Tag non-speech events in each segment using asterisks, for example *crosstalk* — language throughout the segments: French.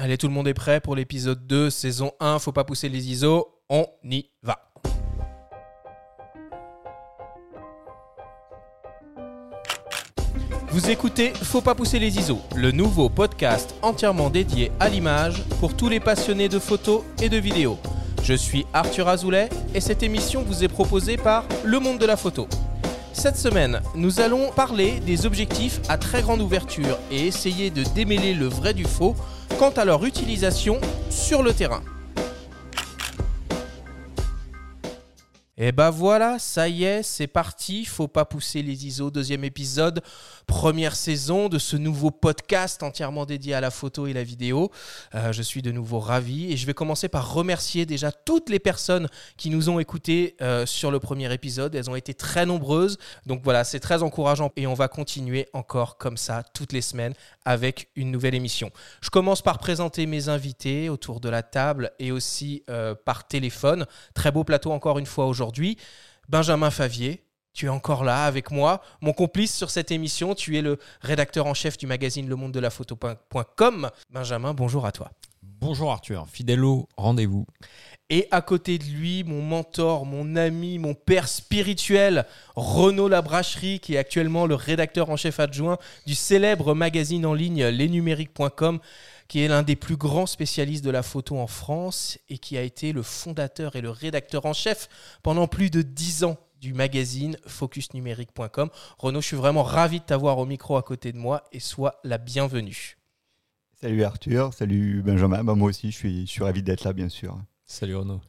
Allez, tout le monde est prêt pour l'épisode 2, saison 1, faut pas pousser les ISO, on y va. Vous écoutez Faut pas pousser les ISO, le nouveau podcast entièrement dédié à l'image pour tous les passionnés de photos et de vidéos. Je suis Arthur Azoulay et cette émission vous est proposée par Le Monde de la Photo. Cette semaine, nous allons parler des objectifs à très grande ouverture et essayer de démêler le vrai du faux quant à leur utilisation sur le terrain. Et bah voilà, ça y est, c'est parti. Faut pas pousser les ISO. Deuxième épisode, première saison de ce nouveau podcast entièrement dédié à la photo et la vidéo. Euh, je suis de nouveau ravi et je vais commencer par remercier déjà toutes les personnes qui nous ont écoutés euh, sur le premier épisode. Elles ont été très nombreuses. Donc voilà, c'est très encourageant et on va continuer encore comme ça toutes les semaines avec une nouvelle émission. Je commence par présenter mes invités autour de la table et aussi euh, par téléphone. Très beau plateau encore une fois aujourd'hui. Benjamin Favier, tu es encore là avec moi, mon complice sur cette émission. Tu es le rédacteur en chef du magazine Le Monde de la Photo.com. Benjamin, bonjour à toi. Bonjour Arthur, fidèle rendez-vous. Et à côté de lui, mon mentor, mon ami, mon père spirituel, Renaud Labracherie, qui est actuellement le rédacteur en chef adjoint du célèbre magazine en ligne lesnumériques.com, qui est l'un des plus grands spécialistes de la photo en France et qui a été le fondateur et le rédacteur en chef pendant plus de dix ans du magazine focusnumérique.com. Renaud, je suis vraiment ravi de t'avoir au micro à côté de moi et sois la bienvenue. Salut Arthur, salut Benjamin, bah, moi aussi je suis, je suis ravi d'être là bien sûr. Salut Renaud.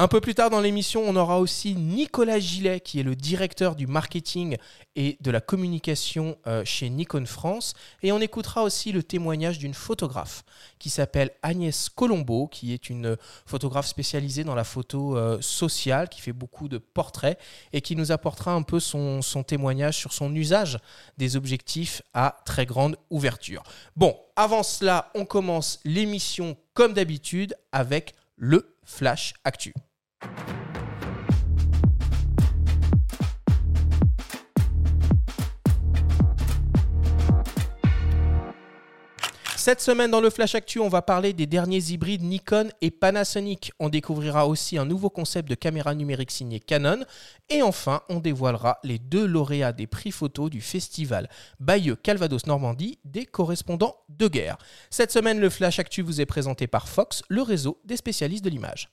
Un peu plus tard dans l'émission, on aura aussi Nicolas Gillet, qui est le directeur du marketing et de la communication euh, chez Nikon France. Et on écoutera aussi le témoignage d'une photographe qui s'appelle Agnès Colombo, qui est une photographe spécialisée dans la photo euh, sociale, qui fait beaucoup de portraits et qui nous apportera un peu son, son témoignage sur son usage des objectifs à très grande ouverture. Bon, avant cela, on commence l'émission comme d'habitude avec le Flash Actu. Cette semaine dans le Flash Actu, on va parler des derniers hybrides Nikon et Panasonic. On découvrira aussi un nouveau concept de caméra numérique signé Canon. Et enfin, on dévoilera les deux lauréats des prix photo du festival Bayeux Calvados Normandie des correspondants de guerre. Cette semaine, le Flash Actu vous est présenté par Fox, le réseau des spécialistes de l'image.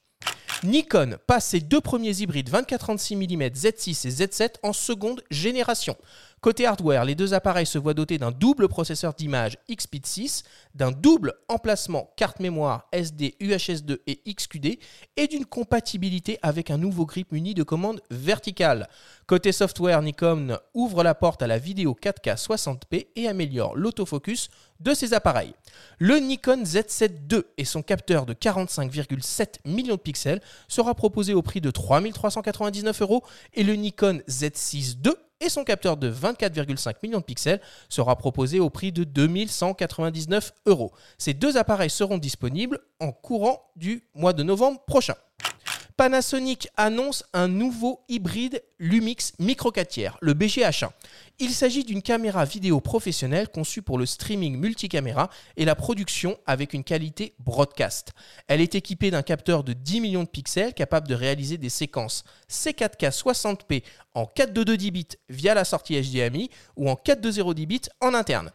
Nikon passe ses deux premiers hybrides 24-36 mm Z6 et Z7 en seconde génération. Côté hardware, les deux appareils se voient dotés d'un double processeur d'image XPID 6, d'un double emplacement carte mémoire SD UHS-2 et XQD et d'une compatibilité avec un nouveau grip muni de commande verticale. Côté software, Nikon ouvre la porte à la vidéo 4K 60p et améliore l'autofocus de ses appareils. Le Nikon Z7 II et son capteur de 45,7 millions de pixels sera proposé au prix de 3399 euros et le Nikon Z6 II et son capteur de 24,5 millions de pixels sera proposé au prix de 2199 euros. Ces deux appareils seront disponibles en courant du mois de novembre prochain. Panasonic annonce un nouveau hybride Lumix Micro 4 tiers, le BGH1. Il s'agit d'une caméra vidéo professionnelle conçue pour le streaming multicaméra et la production avec une qualité broadcast. Elle est équipée d'un capteur de 10 millions de pixels capable de réaliser des séquences C4K 60p en 422 10 bits via la sortie HDMI ou en 420 10 bits en interne.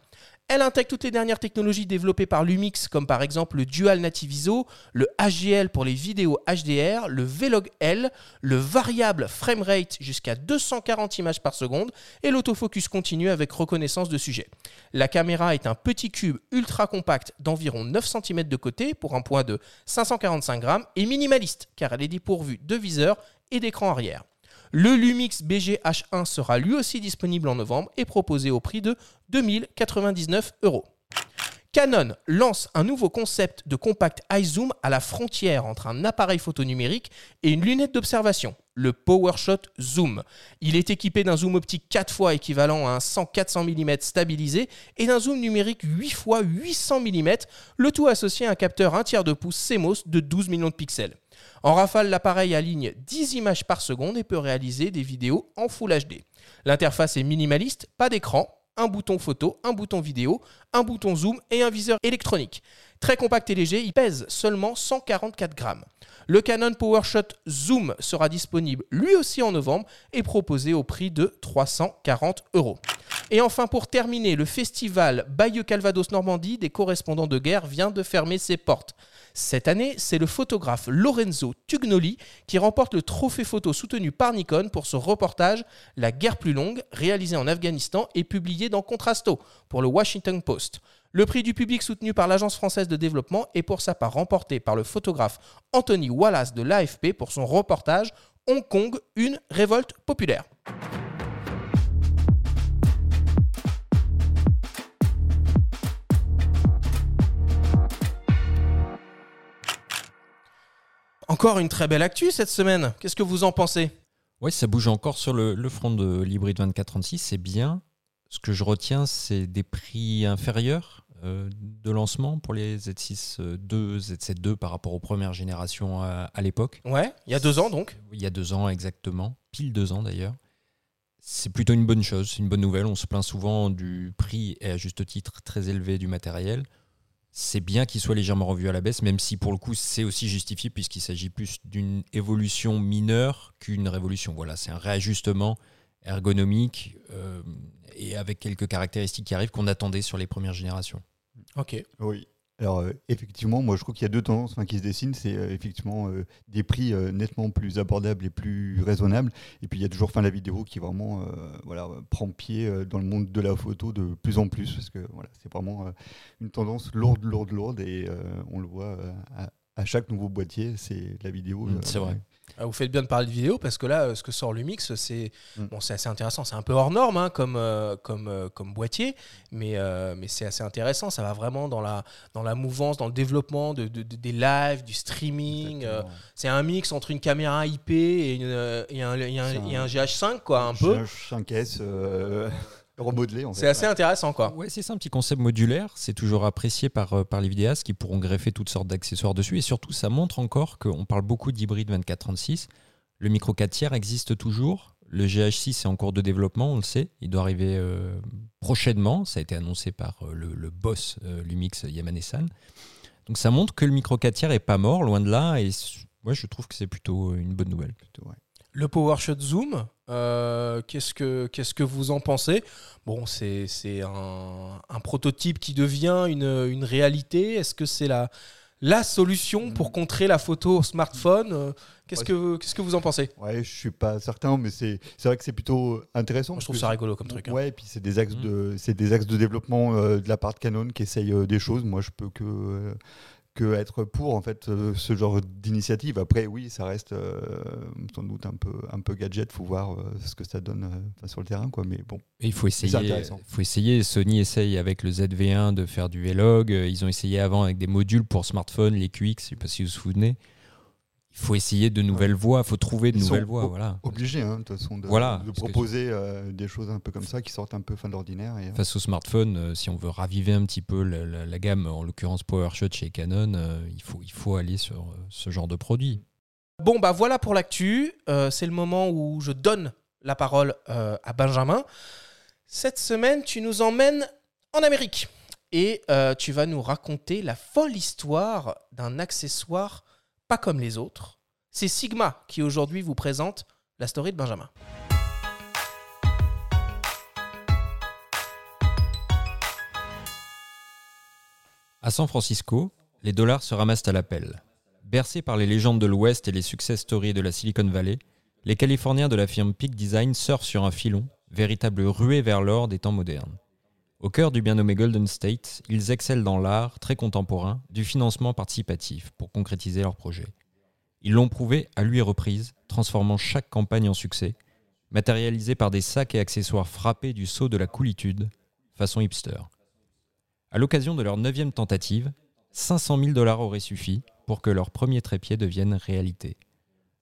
Elle intègre toutes les dernières technologies développées par Lumix, comme par exemple le Dual Native ISO, le HGL pour les vidéos HDR, le Vlog L, le variable framerate jusqu'à 240 images par seconde et l'autofocus continu avec reconnaissance de sujet. La caméra est un petit cube ultra compact d'environ 9 cm de côté pour un poids de 545 grammes et minimaliste car elle est dépourvue de viseur et d'écran arrière. Le Lumix BG-H1 sera lui aussi disponible en novembre et proposé au prix de 2099 euros. Canon lance un nouveau concept de compact iZoom à la frontière entre un appareil photo numérique et une lunette d'observation, le PowerShot Zoom. Il est équipé d'un zoom optique 4 fois équivalent à un 100-400 mm stabilisé et d'un zoom numérique 8 fois 800 mm, le tout associé à un capteur 1 tiers de pouce CMOS de 12 millions de pixels. En rafale, l'appareil aligne 10 images par seconde et peut réaliser des vidéos en Full HD. L'interface est minimaliste, pas d'écran, un bouton photo, un bouton vidéo, un bouton zoom et un viseur électronique. Très compact et léger, il pèse seulement 144 grammes. Le Canon PowerShot Zoom sera disponible lui aussi en novembre et proposé au prix de 340 euros. Et enfin, pour terminer, le festival Bayeux Calvados Normandie des correspondants de guerre vient de fermer ses portes. Cette année, c'est le photographe Lorenzo Tugnoli qui remporte le trophée photo soutenu par Nikon pour son reportage La guerre plus longue, réalisé en Afghanistan et publié dans Contrasto pour le Washington Post. Le prix du public soutenu par l'Agence française de développement est pour sa part remporté par le photographe Anthony Wallace de l'AFP pour son reportage Hong Kong, une révolte populaire. Encore une très belle actu cette semaine. Qu'est-ce que vous en pensez? Oui, ça bouge encore sur le, le front de l'hybride 2436, c'est bien. Ce que je retiens, c'est des prix inférieurs euh, de lancement pour les Z6 II, Z7 II par rapport aux premières générations à, à l'époque. Ouais, il y a deux ans donc. Il y a deux ans exactement, pile deux ans d'ailleurs. C'est plutôt une bonne chose, c'est une bonne nouvelle. On se plaint souvent du prix et à juste titre très élevé du matériel. C'est bien qu'il soit légèrement revu à la baisse, même si pour le coup c'est aussi justifié puisqu'il s'agit plus d'une évolution mineure qu'une révolution. Voilà, c'est un réajustement ergonomique euh, et avec quelques caractéristiques qui arrivent qu'on attendait sur les premières générations. Ok. Oui. Alors euh, effectivement, moi je trouve qu'il y a deux tendances enfin, qui se dessinent. C'est euh, effectivement euh, des prix euh, nettement plus abordables et plus raisonnables. Et puis il y a toujours enfin, la vidéo qui vraiment euh, voilà, prend pied euh, dans le monde de la photo de plus en plus. Parce que voilà, c'est vraiment euh, une tendance lourde, lourde, lourde. Et euh, on le voit euh, à, à chaque nouveau boîtier, c'est la vidéo. Mm, euh, c'est vrai. Ah, Vous faites bien de parler de vidéo parce que là, euh, ce que sort Lumix, c'est Mm. bon, c'est assez intéressant. C'est un peu hors norme hein, comme, euh, comme, euh, comme boîtier, mais, euh, mais c'est assez intéressant. Ça va vraiment dans la, dans la mouvance, dans le développement de, de- de- des lives, du streaming. euh, c'est un mix entre une caméra IP et, une, euh, et, un, et un- et un GH5, quoi, un peu. 5S euh, remodelé en fait. C'est assez intéressant, quoi. Ouais, c'est ça, un petit concept modulaire. C'est toujours apprécié par, euh, par les vidéastes qui pourront greffer toutes sortes d'accessoires dessus. Et surtout, ça montre encore qu'on parle beaucoup d'hybride 2436. Le micro 4 tiers existe toujours. Le GH6 est en cours de développement, on le sait. Il doit arriver euh, prochainement. Ça a été annoncé par euh, le, le boss euh, Lumix Yamane-san. Donc ça montre que le micro 4 tiers est pas mort, loin de là. Et moi, je trouve que c'est plutôt une bonne nouvelle. Plutôt, ouais. Le PowerShot Zoom, euh, qu'est-ce que qu'est-ce que vous en pensez? Bon, c'est c'est un, un prototype qui devient une, une réalité. Est-ce que c'est la la solution pour contrer la photo au smartphone? Euh, Qu'est-ce Ouais. que qu'est-ce que vous en pensez? Ouais, je suis pas certain, mais c'est c'est vrai que c'est plutôt intéressant. Moi, Je trouve ça rigolo comme truc. hein. Ouais, et puis c'est des axes Mm. de c'est des axes de développement euh, de la part de Canon qui essayent euh, des choses. Moi, je peux que que être pour en fait euh, ce genre d'initiative. Après, oui, ça reste euh, sans doute un peu un peu gadget. Faut voir euh, ce que ça donne euh, sur le terrain, quoi. Mais bon, Et il faut essayer, faut essayer. Sony essaye avec le ZV1 de faire du V-Log. Ils ont essayé avant avec des modules pour smartphone, les QX, je sais pas si vous vous souvenez. Il faut essayer de nouvelles voies, il faut trouver de Ils nouvelles voies. Voilà. obligé, hein, de toute façon, de, Voilà, proposer euh, des choses un peu comme ça qui sortent un peu fin d'ordinaire. Et, euh, Face au smartphone, euh, si on veut raviver un petit peu la, la- la gamme, en l'occurrence PowerShot chez Canon, euh, il, faut, il faut aller sur euh, ce genre de produit. Bon, bah voilà pour l'actu. Euh, c'est le moment où je donne la parole euh, à Benjamin. Cette semaine, tu nous emmènes en Amérique et euh, tu vas nous raconter la folle histoire d'un accessoire pas comme les autres. C'est Sigma qui aujourd'hui vous présente la story de Benjamin. À San Francisco, les dollars se ramassent à l'appel. Bercés par les légendes de l'Ouest et les success stories de la Silicon Valley, les Californiens de la firme Peak Design surfent sur un filon, véritable ruée vers l'or des temps modernes. Au cœur du bien nommé Golden State, ils excellent dans l'art très contemporain du financement participatif pour concrétiser leurs projets. Ils l'ont prouvé à lui reprise, transformant chaque campagne en succès, matérialisé par des sacs et accessoires frappés du sceau de la coolitude, façon hipster. À l'occasion de leur neuvième tentative, 500 000 dollars auraient suffi pour que leur premier trépied devienne réalité.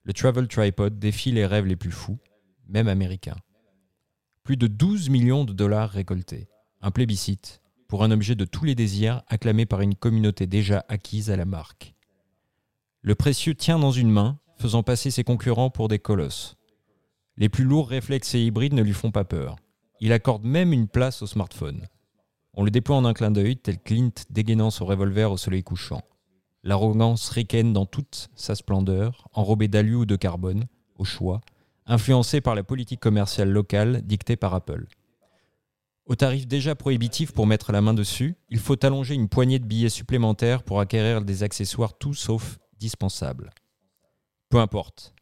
Le Travel Tripod défie les rêves les plus fous, même américains. Plus de 12 millions de dollars récoltés, un plébiscite pour un objet de tous les désirs acclamé par une communauté déjà acquise à la marque. Le précieux tient dans une main, faisant passer ses concurrents pour des colosses. Les plus lourds réflexes et hybrides ne lui font pas peur. Il accorde même une place au smartphone. On le déploie en un clin d'œil, tel Clint dégainant son revolver au soleil couchant. L'arrogance ricaine dans toute sa splendeur, enrobée d'alu ou de carbone, au choix, influencée par la politique commerciale locale dictée par Apple. Au tarif déjà prohibitif pour mettre la main dessus, il faut allonger une poignée de billets supplémentaires pour acquérir des accessoires tout sauf dispensables. Peu importe.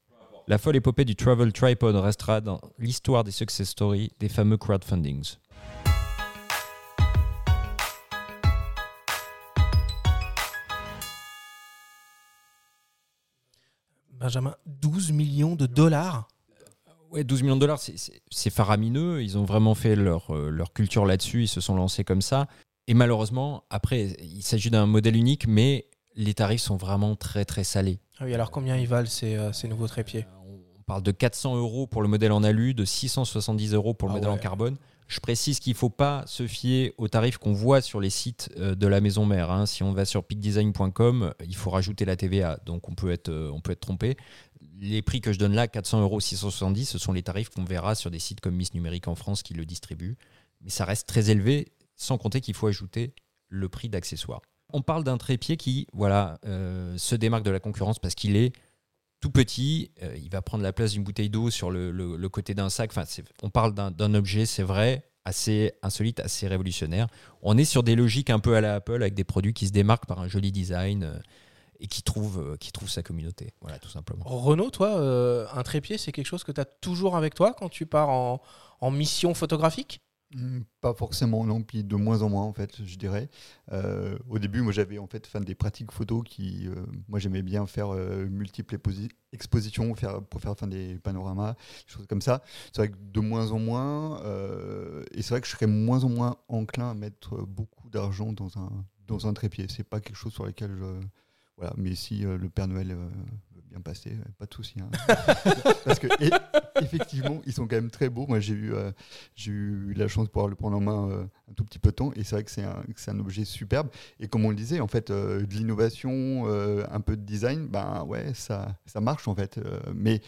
La folle épopée du Travel Tripod restera dans l'histoire des success stories des fameux crowdfundings. Benjamin, 12 millions de dollars Ouais, 12 millions de dollars, c'est faramineux. Ils ont vraiment fait leur, euh, leur culture là-dessus. Ils se sont lancés comme ça. Et malheureusement, après, il s'agit d'un modèle unique, mais les tarifs sont vraiment très très salés. Ah oui, alors combien ils valent ces, euh, ces nouveaux trépieds? On parle de 400 euros pour le modèle en alu, de 670 euros pour le Ah modèle en carbone. Je précise qu'il ne faut pas se fier aux tarifs qu'on voit sur les sites euh, de la maison mère. hein. Si on va sur peakdesign.com, il faut rajouter la TVA, donc on peut être, euh, on peut être trompé. Les prix que je donne là, 400 euros, 670, ce sont les tarifs qu'on verra sur des sites comme Miss Numérique en France qui le distribuent. Mais ça reste très élevé, sans compter qu'il faut ajouter le prix d'accessoires. On parle d'un trépied qui voilà, euh, se démarque de la concurrence parce qu'il est tout petit, euh, il va prendre la place d'une bouteille d'eau sur le, côté d'un sac. On parle d'un- d'un objet, c'est vrai, assez insolite, assez révolutionnaire. On est sur des logiques un peu à la Apple avec des produits qui se démarquent par un joli design euh, et qui trouvent, euh, qui trouvent sa communauté. Voilà, tout simplement. Renaud, toi, euh, un trépied, c'est quelque chose que tu as toujours avec toi quand tu pars en, en mission photographique? Hmm, Pas forcément, non, puis de moins en moins en fait, je dirais. Euh, au début, moi j'avais en fait enfin, des pratiques photos qui, euh, moi j'aimais bien faire euh, multiples exposi- expositions, faire, pour faire enfin, des panoramas, des choses comme ça. C'est vrai que de moins en moins, euh, et c'est vrai que je serais moins en moins enclin à mettre beaucoup d'argent dans un, dans un trépied. C'est pas quelque chose sur lequel je. Voilà, mais si euh, le Père Noël euh, veut bien passer, euh, pas de souci. hein. *laughs* Parce que effectivement, ils sont quand même très beaux. Moi, j'ai eu, j'ai eu la chance de pouvoir le prendre en main un tout petit peu de temps, et c'est vrai que c'est un, un objet superbe. Et comme on le disait, en fait, de l'innovation, un peu de design, ben ouais, ça, ça marche en fait. Mais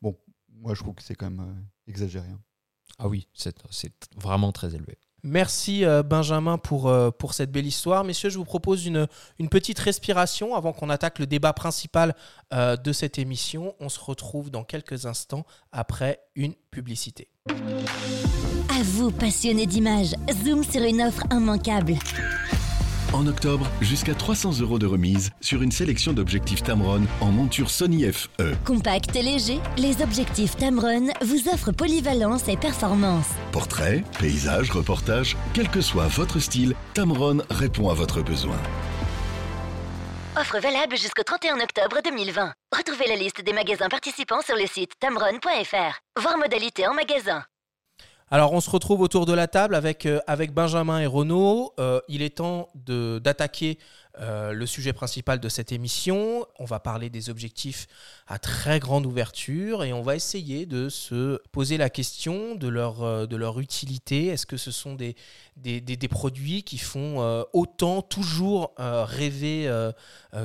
bon, moi, je trouve que c'est quand même exagéré. hein. Ah oui, c'est vraiment très élevé. Merci euh, Benjamin pour, euh, pour cette belle histoire. Messieurs, je vous propose une, une petite respiration avant qu'on attaque le débat principal euh, de cette émission. On se retrouve dans quelques instants après une publicité. À vous, passionnés d'images, zoom sur une offre immanquable. En octobre, jusqu'à 300 euros de remise sur une sélection d'objectifs Tamron en monture Sony. FE. Compact et léger, les objectifs Tamron vous offrent polyvalence et performance. Portrait, paysage, reportage, quel que soit votre style, Tamron répond à votre besoin. Offre valable jusqu'au 31 octobre 2020. Retrouvez la liste des magasins participants sur le site tamron.fr. Voir modalité en magasin. Alors, on se retrouve autour de la table avec, euh, Benjamin et Renaud. Euh, il est temps d'attaquer euh, le sujet principal de cette émission. On va parler des objectifs à très grande ouverture et on va essayer de se poser la question de leur, utilité. Est-ce que ce sont des, des, produits qui font autant toujours rêver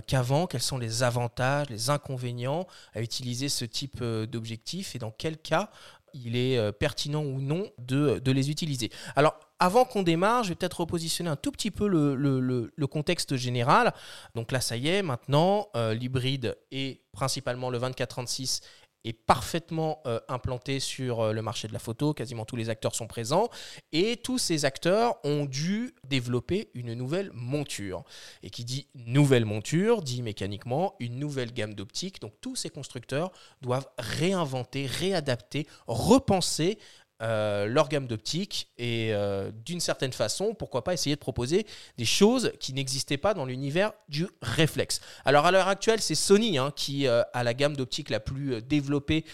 qu'avant? Quels sont les avantages, les inconvénients à utiliser ce type d'objectif? Et dans quel cas il est euh, pertinent ou non de, les utiliser. Alors, avant qu'on démarre, je vais peut-être repositionner un tout petit peu le contexte général. Donc là, ça y est, maintenant, euh, l'hybride et principalement le 2436 est parfaitement euh, implanté sur euh, le marché de la photo. Quasiment tous les acteurs sont présents. Et tous ces acteurs ont dû développer une nouvelle monture. Et qui dit nouvelle monture, dit mécaniquement une nouvelle gamme d'optiques. Donc tous ces constructeurs doivent réinventer, réadapter, repenser euh, leur gamme d'optique et euh, d'une certaine façon, pourquoi pas essayer de proposer des choses qui n'existaient pas dans l'univers du réflexe. Alors à l'heure actuelle, c'est Sony hein, qui euh, a la gamme d'optique la plus développée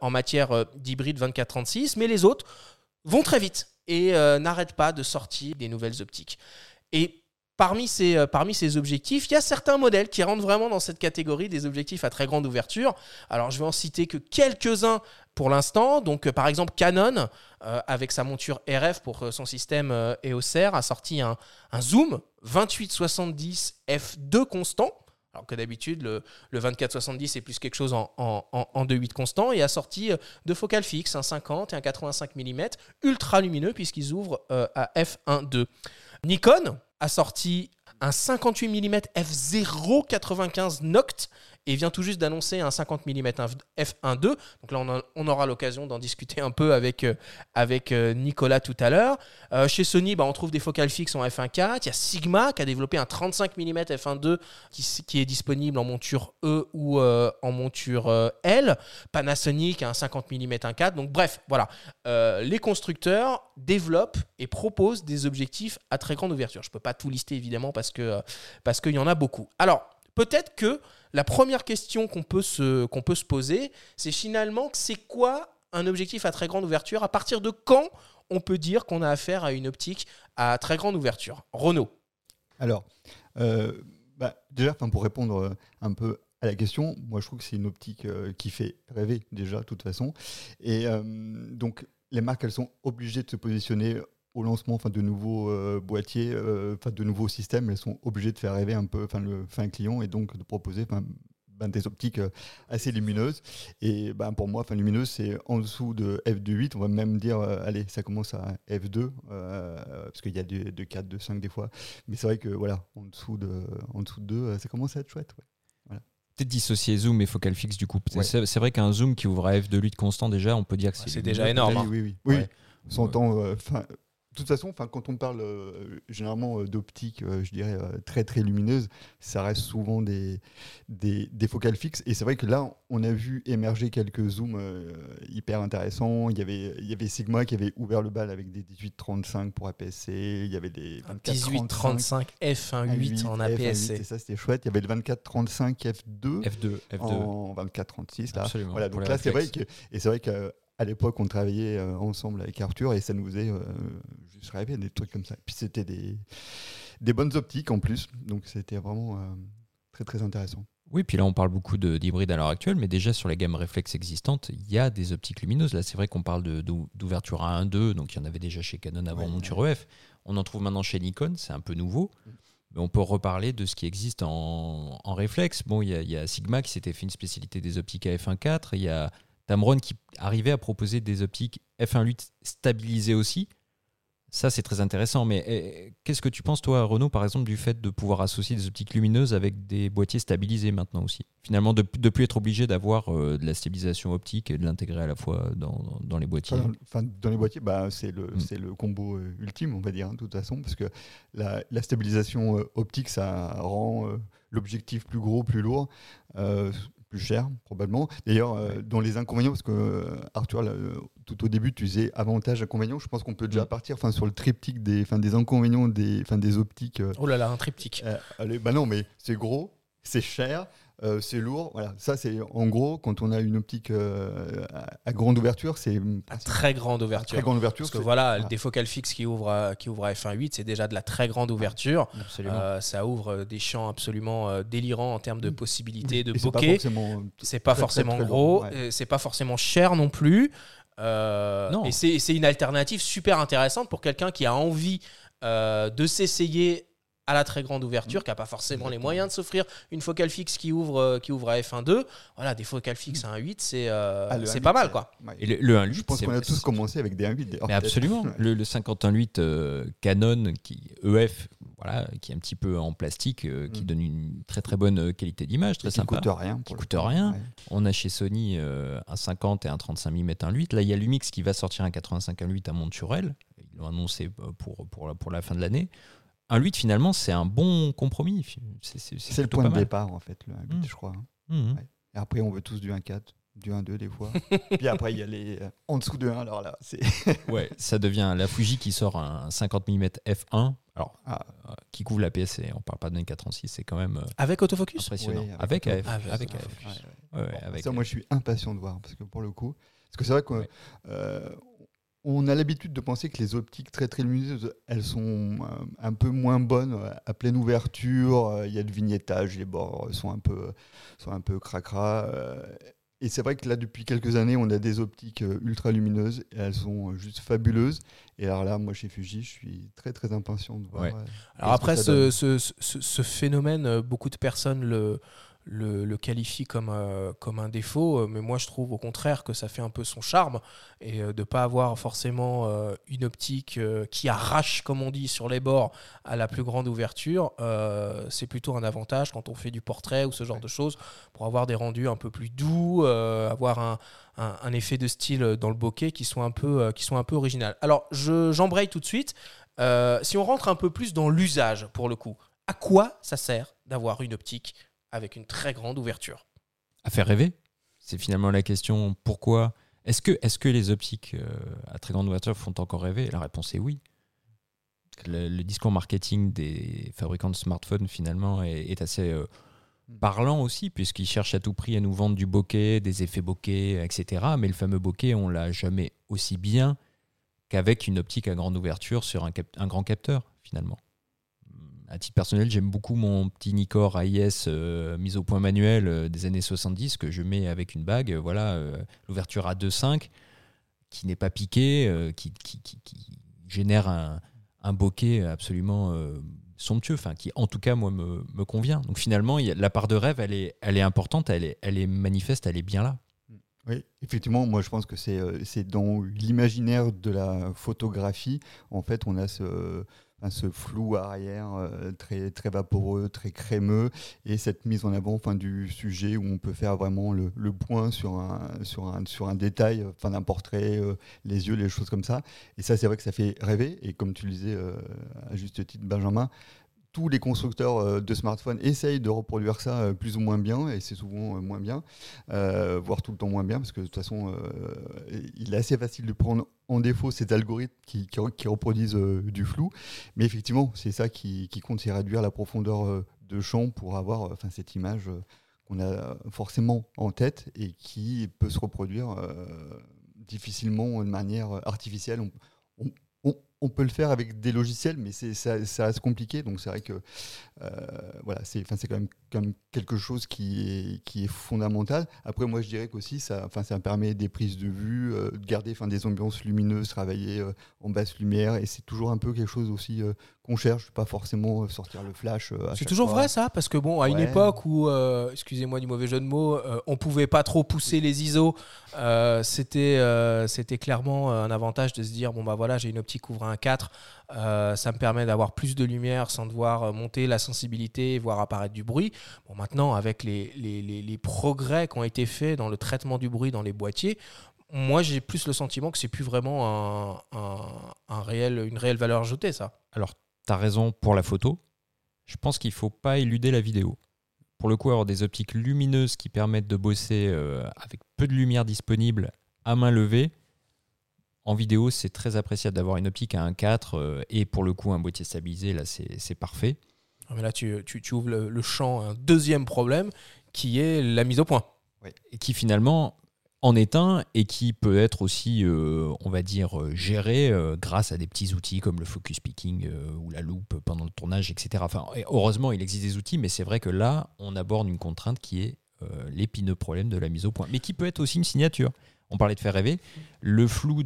en matière d'hybride 24-36, mais les autres vont très vite et n'arrêtent pas de sortir des nouvelles optiques. Et Parmi ces, parmi ces objectifs, il y a certains modèles qui rentrent vraiment dans cette catégorie des objectifs à très grande ouverture. Alors, je vais en citer que quelques-uns pour l'instant. Donc, euh, par exemple, Canon, euh, avec sa monture RF pour euh, son système EOS R, a sorti un, zoom 2870 f2 constant. Alors que d'habitude, le, le 24-70 c'est plus quelque chose en, en, en, en 2.8 constant et a sorti deux focales fixes, un 50 et un 85 mm, ultra lumineux puisqu'ils ouvrent à f1.2. Nikon a sorti un 58 mm f0.95 Noct et vient tout juste d'annoncer un 50 mm f1.2. Donc là, on, aura l'occasion d'en discuter un peu avec, euh, avec euh, Nicolas tout à l'heure. Euh, chez Sony, bah, on trouve des focales fixes en f1.4. Il y a Sigma qui a développé un 35 mm f1.2 qui, qui est disponible en monture E ou en monture L. Panasonic a un 50 mm 1.4. Donc bref, voilà. Les constructeurs développent et proposent des objectifs à très grande ouverture. Je ne peux pas tout lister évidemment parce que parce qu'il y en a beaucoup. Alors peut-être que la première question qu'on peut se poser, c'est finalement c'est quoi un objectif à très grande ouverture À partir de quand on peut dire qu'on a affaire à une optique à très grande ouverture? Renault. Alors, euh, bah, déjà, pour répondre euh, un peu à la question, moi je trouve que c'est une optique euh, qui fait rêver déjà, de toute façon. Et donc, les marques, elles sont obligées de se positionner au lancement enfin, de nouveaux euh, boîtiers, euh, enfin, de nouveaux systèmes. Elles sont obligées de faire rêver un peu enfin, le fin client et donc de proposer enfin, ben, des optiques euh, assez lumineuses. Et ben, pour moi, enfin, lumineuse, c'est en dessous de f2.8. On va même dire, euh, allez, ça commence à f2, euh, parce qu'il y a de, de 4, de 5 des fois. Mais c'est vrai que voilà, en dessous de, en dessous de 2, euh, ça commence à être chouette. ouais. Peut-être dissocier zoom et focal fixe du coup. Ouais. C'est vrai qu'un zoom qui ouvre à f2.8 constant déjà, on peut dire que c'est déjà énorme. Oui, hein. oui, oui. oui. Ouais. On s'entend. euh, 'fin, de toute façon, quand on parle euh, généralement euh, d'optique, euh, je dirais très très lumineuse, ça reste souvent des, des, des focales fixes. Et c'est vrai que là, on a vu émerger quelques zooms hyper intéressants. Il y, avait, il y avait Sigma qui avait ouvert le bal avec des 18-35 pour APS-C. Il y avait des 18-35 24-35 F1.8 en F1.8, APS-C. Et ça, c'était chouette. Il y avait le 24-35 F2 F2, F2. en 24-36. là. Absolument. Voilà, donc là, c'est vrai que, et c'est vrai qu'à l'époque, on travaillait euh, ensemble avec Arthur et ça nous faisait euh, juste rêver des trucs comme ça. Puis c'était des, des bonnes optiques en plus, donc c'était vraiment euh, très très intéressant. Oui, puis là on parle beaucoup de- d'hybrides à l'heure actuelle, mais déjà sur les gammes réflexes existantes, il y a des optiques lumineuses. Là, c'est vrai qu'on parle d'ouverture à 1.2, donc il y en avait déjà chez Canon avant Ouais, monture EF. On en trouve maintenant chez Nikon, c'est un peu nouveau. Mais on peut reparler de ce qui existe en, en réflexe. Bon, il y, a- il y a Sigma qui s'était fait une spécialité des optiques à f1.4. Il y a Tamron qui arrivait à proposer des optiques f1.8 stabilisées aussi. Ça, c'est très intéressant. Mais eh, qu'est-ce que tu penses, toi, Renaud, par exemple, du fait de pouvoir associer des optiques lumineuses avec des boîtiers stabilisés maintenant aussi? Finalement, de ne plus être obligé d'avoir euh, de la stabilisation optique et de l'intégrer à la fois dans, les boîtiers? Enfin, dans, enfin, dans les boîtiers, bah, c'est le, Mm. c'est le combo euh, ultime, on va dire, hein, de toute façon, parce que la, la stabilisation euh, optique, ça rend euh, l'objectif plus gros, plus lourd. euh, plus cher probablement. D'ailleurs, euh, dans les inconvénients, parce que euh, Arthur, là, euh, tout au début, tu disais avantages, inconvénients. Je pense qu'on peut déjà Mm. partir, enfin, sur le triptyque des, enfin, des inconvénients des, enfin, des optiques. euh, Oh là là, un triptyque. allez, bah non, mais c'est gros, c'est cher, euh, c'est lourd. Voilà, ça c'est en gros quand on a une optique euh, à, à grande ouverture, c'est À très grande ouverture. très grande ouverture. Parce que voilà, voilà. des focales fixes qui ouvrent à, qui ouvrent à f1.8, c'est déjà de la très grande ouverture. Absolument. Euh, ça ouvre des champs absolument euh, délirants en termes de possibilités de Et c'est pas bokeh. forcément- C'est pas très, forcément très, très gros, ouais. c'est pas forcément cher non plus. Euh, Non. Et c'est c'est une alternative super intéressante pour quelqu'un qui a envie euh, de s'essayer à la très grande ouverture, qui n'a pas forcément les moyens de s'offrir une focale fixe qui ouvre, euh, qui ouvre à f1.2. Voilà, des focales fixes à 1.8, c'est euh, Ah, le c'est 1.8, pas mal quoi. Et le, le 1.8, Je pense qu'on a tous commencé avec des 1.8 d'ailleurs. Mais absolument. Le, le 51.8 euh, Canon, qui, EF, voilà, qui est un petit peu en plastique, euh, qui Mm. donne une très très bonne qualité d'image, très Et qui sympa. coûte rien. Qui pour le coûte coup. rien. Ouais. On a chez Sony euh, un 50 et un 35 mm 1.8. Là, il y a Lumix qui va sortir un 85 1.8 à Monturel. Ils l'ont annoncé pour, pour, la, pour la fin de l'année. Un 8, finalement, c'est un bon compromis. C'est le point de mal. départ en fait, le 1.8, Mm. je crois. hein. Mhm. Ouais. Et après, on veut tous du 1.4, du 1.2 des fois. *laughs* Puis après, il y a les euh, en dessous de 1. Alors là, c'est *laughs* Ouais, ça devient la Fuji qui sort un 50 mm f1. Alors, Ah. euh, qui couvre la PSC. On parle pas d'un 436, c'est quand même euh, Avec autofocus? impressionnant. Ouais, avec avec AF. autofocus. Avec Avec autofocus. Ouais, ouais. Ouais, Bon, avec ça, moi, je suis impatient de voir parce que pour le coup, parce que c'est vrai qu'on Ouais. euh, on a l'habitude de penser que les optiques très très lumineuses, elles sont euh, un peu moins bonnes euh, à pleine ouverture. euh, Il y a le vignettage, les bords sont un peu sont un peu cracra. Et c'est vrai que là, depuis quelques années, on a des optiques ultra lumineuses et elles sont juste fabuleuses. Et alors là, moi, chez Fuji, je suis très, très impatient de voir. Ouais. Alors après, ce, ce- ce- ce phénomène, beaucoup de personnes le, le, le qualifient comme, euh, comme un défaut, euh, mais moi je trouve au contraire que ça fait un peu son charme et euh, de ne pas avoir forcément euh, une optique qui arrache, comme on dit, sur les bords à la plus grande ouverture, c'est plutôt un avantage quand on fait du portrait ou ce genre de choses pour avoir des rendus un peu plus doux, avoir un, un- un effet de style dans le bokeh qui soit un peu, qui soit un peu original. Alors je- j'embraye tout de suite. Si on rentre un peu plus dans l'usage, pour le coup, à quoi ça sert d'avoir une optique avec une très grande ouverture à faire rêver C'est finalement la question pourquoi? Est-ce que, est que les optiques euh, à très grande ouverture font encore rêver? La réponse est oui. Le, le discours marketing des fabricants de smartphones finalement est, est assez euh, parlant aussi, puisqu'ils cherchent à tout prix à nous vendre du bokeh, des effets bokeh, etc. Mais le fameux bokeh, on l'a jamais aussi bien qu'avec une optique à grande ouverture sur un, cap- un grand capteur finalement. À titre personnel, j'aime beaucoup mon petit Nikkor AIS euh, mis au point manuel euh, des années 70 que je mets avec une bague. euh, voilà, euh, l'ouverture à 2.5 qui n'est pas piquée, qui, qui- qui- génère un, un bokeh absolument somptueux, enfin qui en tout cas moi me, me convient. Donc finalement, y a- la part de rêve, elle est, elle est importante, elle est, elle est manifeste, elle est bien là. Oui, effectivement, moi je pense que c'est dans l'imaginaire de la photographie. En fait, on a ce, ce flou arrière euh, très, très vaporeux, très crémeux, et cette mise en avant enfin, du sujet où on peut faire vraiment le, point sur un, détail, euh, enfin, d'un portrait, euh, les yeux, les choses comme ça. Et ça, c'est vrai que ça fait rêver. Et comme tu le disais à juste titre, Benjamin, tous les constructeurs euh, de smartphones essayent de reproduire ça euh, plus ou moins bien, et c'est souvent euh, moins bien, voire tout le temps moins bien, parce que de toute façon, il est assez facile de prendre en défaut ces algorithmes qui, qui re- qui reproduisent du flou. Mais effectivement, c'est ça qui, compte, c'est réduire la profondeur de champ pour avoir enfin, cette image qu'on a forcément en tête et qui peut se reproduire difficilement de manière artificielle. On- on- peut le faire avec des logiciels, mais c'est, ça, ça reste compliqué. Donc c'est vrai que euh, voilà, c'est quand même, quand même quelque chose qui est, qui est fondamental. Après, moi, je dirais qu'aussi, ça, enfin, ça permet des prises de vue, euh, de garder enfin, des ambiances lumineuses, travailler euh, en basse lumière. Et c'est toujours un peu quelque chose aussi euh, qu'on cherche, pas forcément sortir le flash. à C'est toujours fois. vrai ça, parce que bon, à une époque où, excusez-moi du mauvais jeu de mots, on pouvait pas trop pousser les ISO, c'était c'était clairement un avantage de se dire bon bah voilà, j'ai une optique ouvre un 4, euh, ça me permet d'avoir plus de lumière sans devoir euh, monter la sensibilité et voir apparaître du bruit. Bon maintenant avec les, les, les- progrès qui ont été faits dans le traitement du bruit dans les boîtiers, moi j'ai plus le sentiment que c'est plus vraiment un, un- un réel, une réelle valeur ajoutée ça. Alors, tu as raison pour la photo. Je pense qu'il faut pas éluder la vidéo. Pour le coup, avoir des optiques lumineuses qui permettent de bosser euh, avec peu de lumière disponible à main levée, en vidéo, c'est très appréciable d'avoir une optique à 1.4 euh, et pour le coup un boîtier stabilisé, là c'est parfait. Ah, là, tu, tu- tu ouvres le, le champ à un deuxième problème qui est la mise au point. Et qui finalement en est un et qui peut être aussi, euh, on va dire, euh, géré euh, grâce à des petits outils comme le focus picking euh, ou la loupe pendant le tournage, etc. Enfin, heureusement, il existe des outils, mais c'est vrai que là, on aborde une contrainte qui est l'épineux problème de la mise au point, mais qui peut être aussi une signature. On parlait de faire rêver. Le flou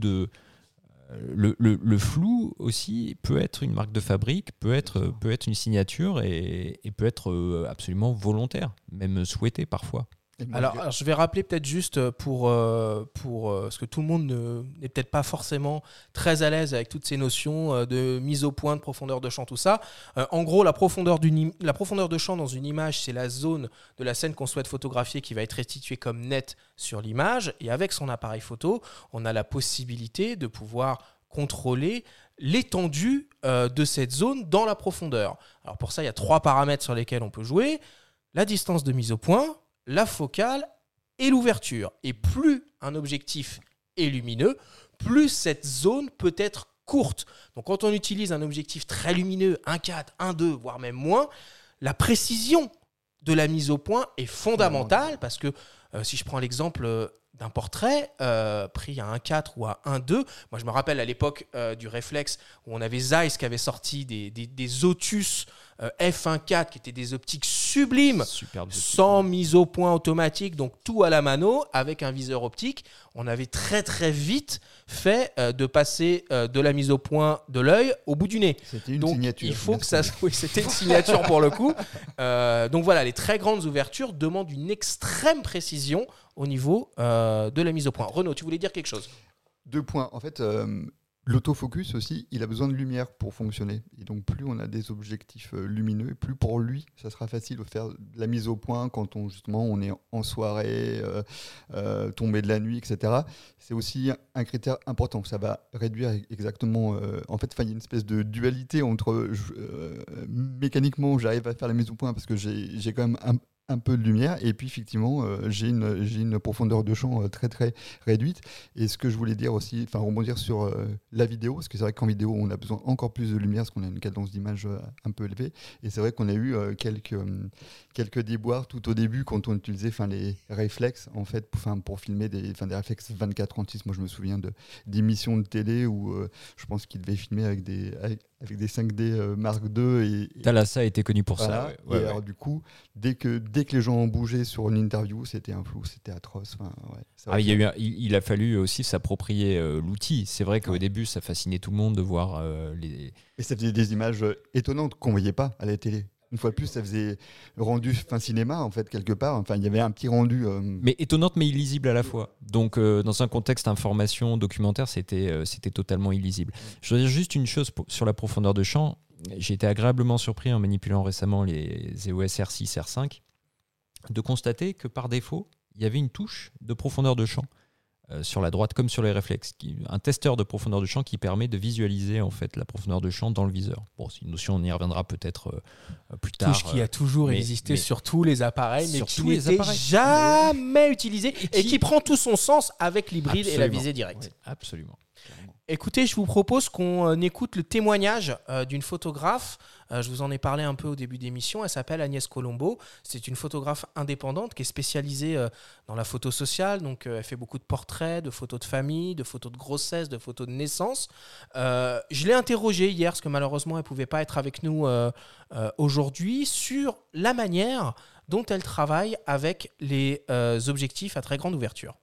aussi peut être une marque de fabrique, peut être, une signature et, et peut être euh, absolument volontaire, même souhaité parfois. Alors, je- alors, je vais rappeler peut-être juste pour, euh, pour euh, parce que tout le monde ne- n'est peut-être pas forcément très à l'aise avec toutes ces notions euh, de mise au point, de profondeur de champ, tout ça. Euh, en gros, la profondeur, la profondeur de champ dans une image, c'est la zone de la scène qu'on souhaite photographier qui va être restituée comme nette sur l'image. Et avec son appareil photo, on a la possibilité de pouvoir contrôler l'étendue euh, de cette zone dans la profondeur. Alors pour ça, il y a trois paramètres sur lesquels on peut jouer. La distance de mise au point, la focale et l'ouverture. Et plus un objectif est lumineux, plus cette zone peut être courte. Donc quand on utilise un objectif très lumineux, 1.4, 1.2, voire même moins, la précision de la mise au point est fondamentale parce que euh, si je prends l'exemple euh, d'un portrait euh, pris à 1.4 ou à 1.2, moi je me rappelle à l'époque du réflexe où on avait Zeiss qui avait sorti des, des, Otus euh, F1.4 qui étaient des optiques sublime, Superbe sans mise au point automatique, donc tout à la mano, avec un viseur optique. On avait très très vite fait euh, de passer euh, de la mise au point de l'œil au bout du nez. C'était une Donc signature. il faut que ça, oui, c'était une signature pour le coup. Euh, donc voilà, les très grandes ouvertures demandent une extrême précision au niveau de la mise au point. Renaud, tu voulais dire quelque chose? Deux points. En fait, euh, l'autofocus aussi, il a besoin de lumière pour fonctionner. Et donc, plus on a des objectifs euh, lumineux, plus pour lui, ça sera facile de faire la mise au point quand on justement on est en soirée, euh, euh, tombé de la nuit, etc. C'est aussi un critère important. Ça va réduire exactement. euh, en fait, il y a une espèce de dualité entre mécaniquement, j'arrive à faire la mise au point parce que j'ai quand même un un peu de lumière et puis effectivement euh, j'ai une, une profondeur de champ euh, très très réduite et ce que je voulais dire aussi, enfin rebondir sur euh, la vidéo, parce que c'est vrai qu'en vidéo, on a besoin encore plus de lumière, parce qu'on a une cadence d'image un peu élevée. Et c'est vrai qu'on a eu quelques, quelques déboires tout au début quand on utilisait enfin, les réflexes, en fait, pour, pour filmer des, enfin, des réflexes 24-36. Moi, je me souviens de- d'émissions de télé où je pense qu'ils devaient filmer avec des, avec, avec des 5D euh, Mark II. Et, et- Thalassa a été connu pour voilà. ça. ouais. Ouais, et ouais. alors, du coup, dès que, dès que les gens ont bougé sur une interview, c'était un flou, c'était atroce. Enfin, ouais, c'est Ah, il, y a que- eu un- il, il a fallu aussi s'approprier euh, l'outil. C'est vrai qu'au Ouais. début, ça fascinait tout le monde de voir euh, les. Et ça faisait des images euh, étonnantes qu'on voyait pas à la télé. Une fois de plus, ça faisait rendu fin cinéma, en fait, quelque part. Enfin, il y avait un petit rendu. euh, Mais étonnante, mais illisible à la fois. Donc, euh, dans un contexte information, documentaire, c'était euh, c'était totalement illisible. Je veux dire juste une chose pour- sur la profondeur de champ. J'ai été agréablement surpris en manipulant récemment les EOS R6, R5 de constater que par défaut, il y avait une touche de profondeur de champ euh, sur la droite comme sur les réflexes. qui- un testeur de profondeur de champ qui permet de visualiser en fait la profondeur de champ dans le viseur. Bon, c'est une notion, on y reviendra peut-être euh, plus tard. Touche qui euh, a toujours mais- existé mais- sur tous les appareils, mais qui n'était jamais utilisé et Et qui... qui- prend tout son sens avec l'hybride et la visée directe. Absolument. Écoutez, je vous propose qu'on euh, écoute le témoignage euh, d'une photographe. Euh, je vous en ai parlé un peu au début d'émission. Elle s'appelle Agnès Colombo. C'est une photographe indépendante qui est spécialisée euh, dans la photo sociale. Donc, euh, elle fait beaucoup de portraits, de photos de famille, de photos de grossesse, de photos de naissance. Je l'ai interrogée hier parce que malheureusement, elle ne pouvait pas être avec nous aujourd'hui sur la manière dont elle travaille avec les objectifs à très grande ouverture.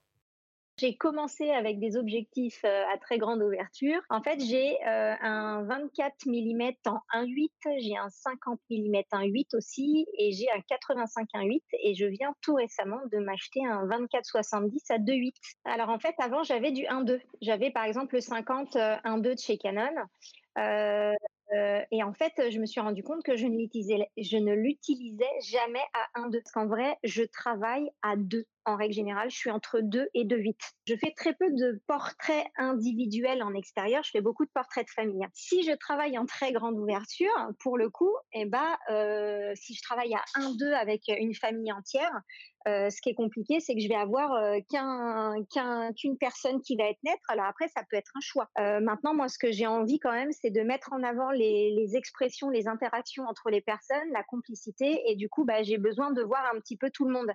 J'ai commencé avec des objectifs euh, à très grande ouverture. En fait, j'ai euh, un 24 mm en 1.8, j'ai un 50 mm 1.8 aussi, et j'ai un 85 1.8. Et je viens tout récemment de m'acheter un 24-70 à 2.8. Alors en fait, avant, j'avais du 1.2. J'avais par exemple le 50 euh, 1.2 de chez Canon. Euh, euh, et en fait, je me suis rendu compte que je ne l'utilisais, je ne l'utilisais jamais à 1.2. Parce qu'en vrai, je travaille à 2 en règle générale, je suis entre 2 et 2,8. Je fais très peu de portraits individuels en extérieur, je fais beaucoup de portraits de famille. Si je travaille en très grande ouverture, pour le coup, eh ben, euh, si je travaille à 1-2 avec une famille entière, euh, ce qui est compliqué, c'est que je vais avoir euh, qu'un, qu'un- qu'une personne qui va être naître. Alors après, ça peut être un choix. Maintenant, moi, ce que j'ai envie quand même, c'est de mettre en avant les, expressions, les interactions entre les personnes, la complicité, et du coup, bah, j'ai besoin de voir un petit peu tout le monde.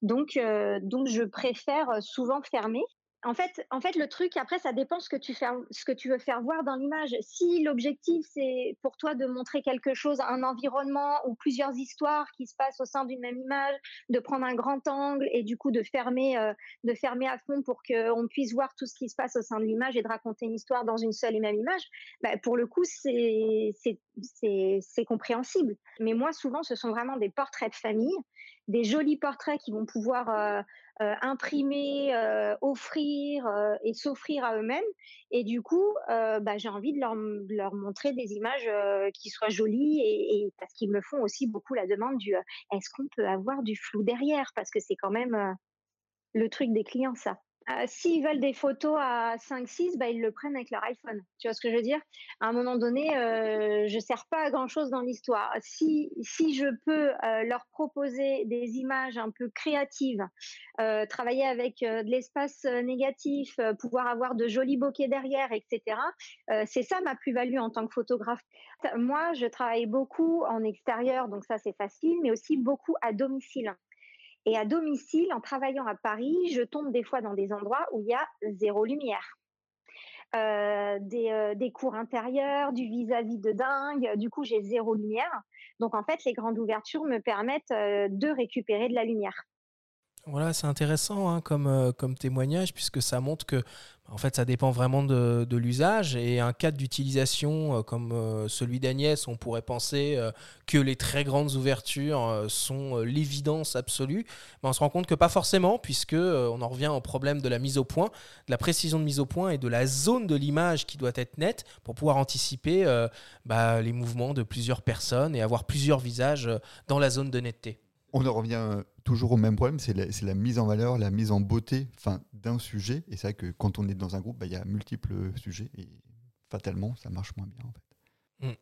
Donc, donc je préfère euh, souvent fermer. En fait, en fait, le truc, après, ça dépend ce que tu, fais, ce que tu veux faire voir dans l'image. Si l'objectif, c'est pour toi de montrer quelque chose, un environnement ou plusieurs histoires qui se passent au sein d'une même image, de prendre un grand angle et du coup de fermer, euh, de fermer à fond pour qu'on puisse voir tout ce qui se passe au sein de l'image et de raconter une histoire dans une seule et même image, bah, pour le coup, c'est- c'est compréhensible. Mais moi, souvent, ce sont vraiment des portraits de famille, des jolis portraits qui vont pouvoir euh, euh, imprimer, euh, offrir et s'offrir à eux-mêmes. Et du coup, bah, j'ai envie de leur, montrer des images qui soient jolies et, et parce qu'ils me font aussi beaucoup la demande du est-ce qu'on peut avoir du flou derrière? Parce que c'est quand même le truc des clients, ça. Euh, S'ils veulent des photos à 5-6, bah, ils le prennent avec leur iPhone. Tu vois ce que je veux dire? À un moment donné, euh, je ne sers pas à grand-chose dans l'histoire. Si, si je peux euh, leur proposer des images un peu créatives, travailler avec de l'espace négatif, pouvoir avoir de jolis bokeh derrière, etc., c'est ça ma plus-value en tant que photographe. Moi, je travaille beaucoup en extérieur, donc ça c'est facile, mais aussi beaucoup à domicile. Et à domicile, en travaillant à Paris, je tombe des fois dans des endroits où il y a zéro lumière. des, des, cours intérieurs, du vis-à-vis de dingue. Du coup, j'ai zéro lumière. Donc, en fait, les grandes ouvertures me permettent de récupérer de la lumière. Voilà, c'est intéressant hein, comme, euh, comme témoignage, puisque ça montre que en fait, ça dépend vraiment de, l'usage. Et un cadre d'utilisation euh, comme euh, celui d'Agnès, on pourrait penser que les très grandes ouvertures sont l'évidence absolue. Mais on se rend compte que pas forcément, puisque on en revient au problème de la mise au point, de la précision de mise au point et de la zone de l'image qui doit être nette pour pouvoir anticiper bah, les mouvements de plusieurs personnes et avoir plusieurs visages dans la zone de netteté. On en revient toujours au même problème, c'est la, mise en valeur, la mise en beauté d'un sujet. Et c'est vrai que quand on est dans un groupe, bah, il y a multiples sujets et fatalement, ça marche moins bien. Hmm.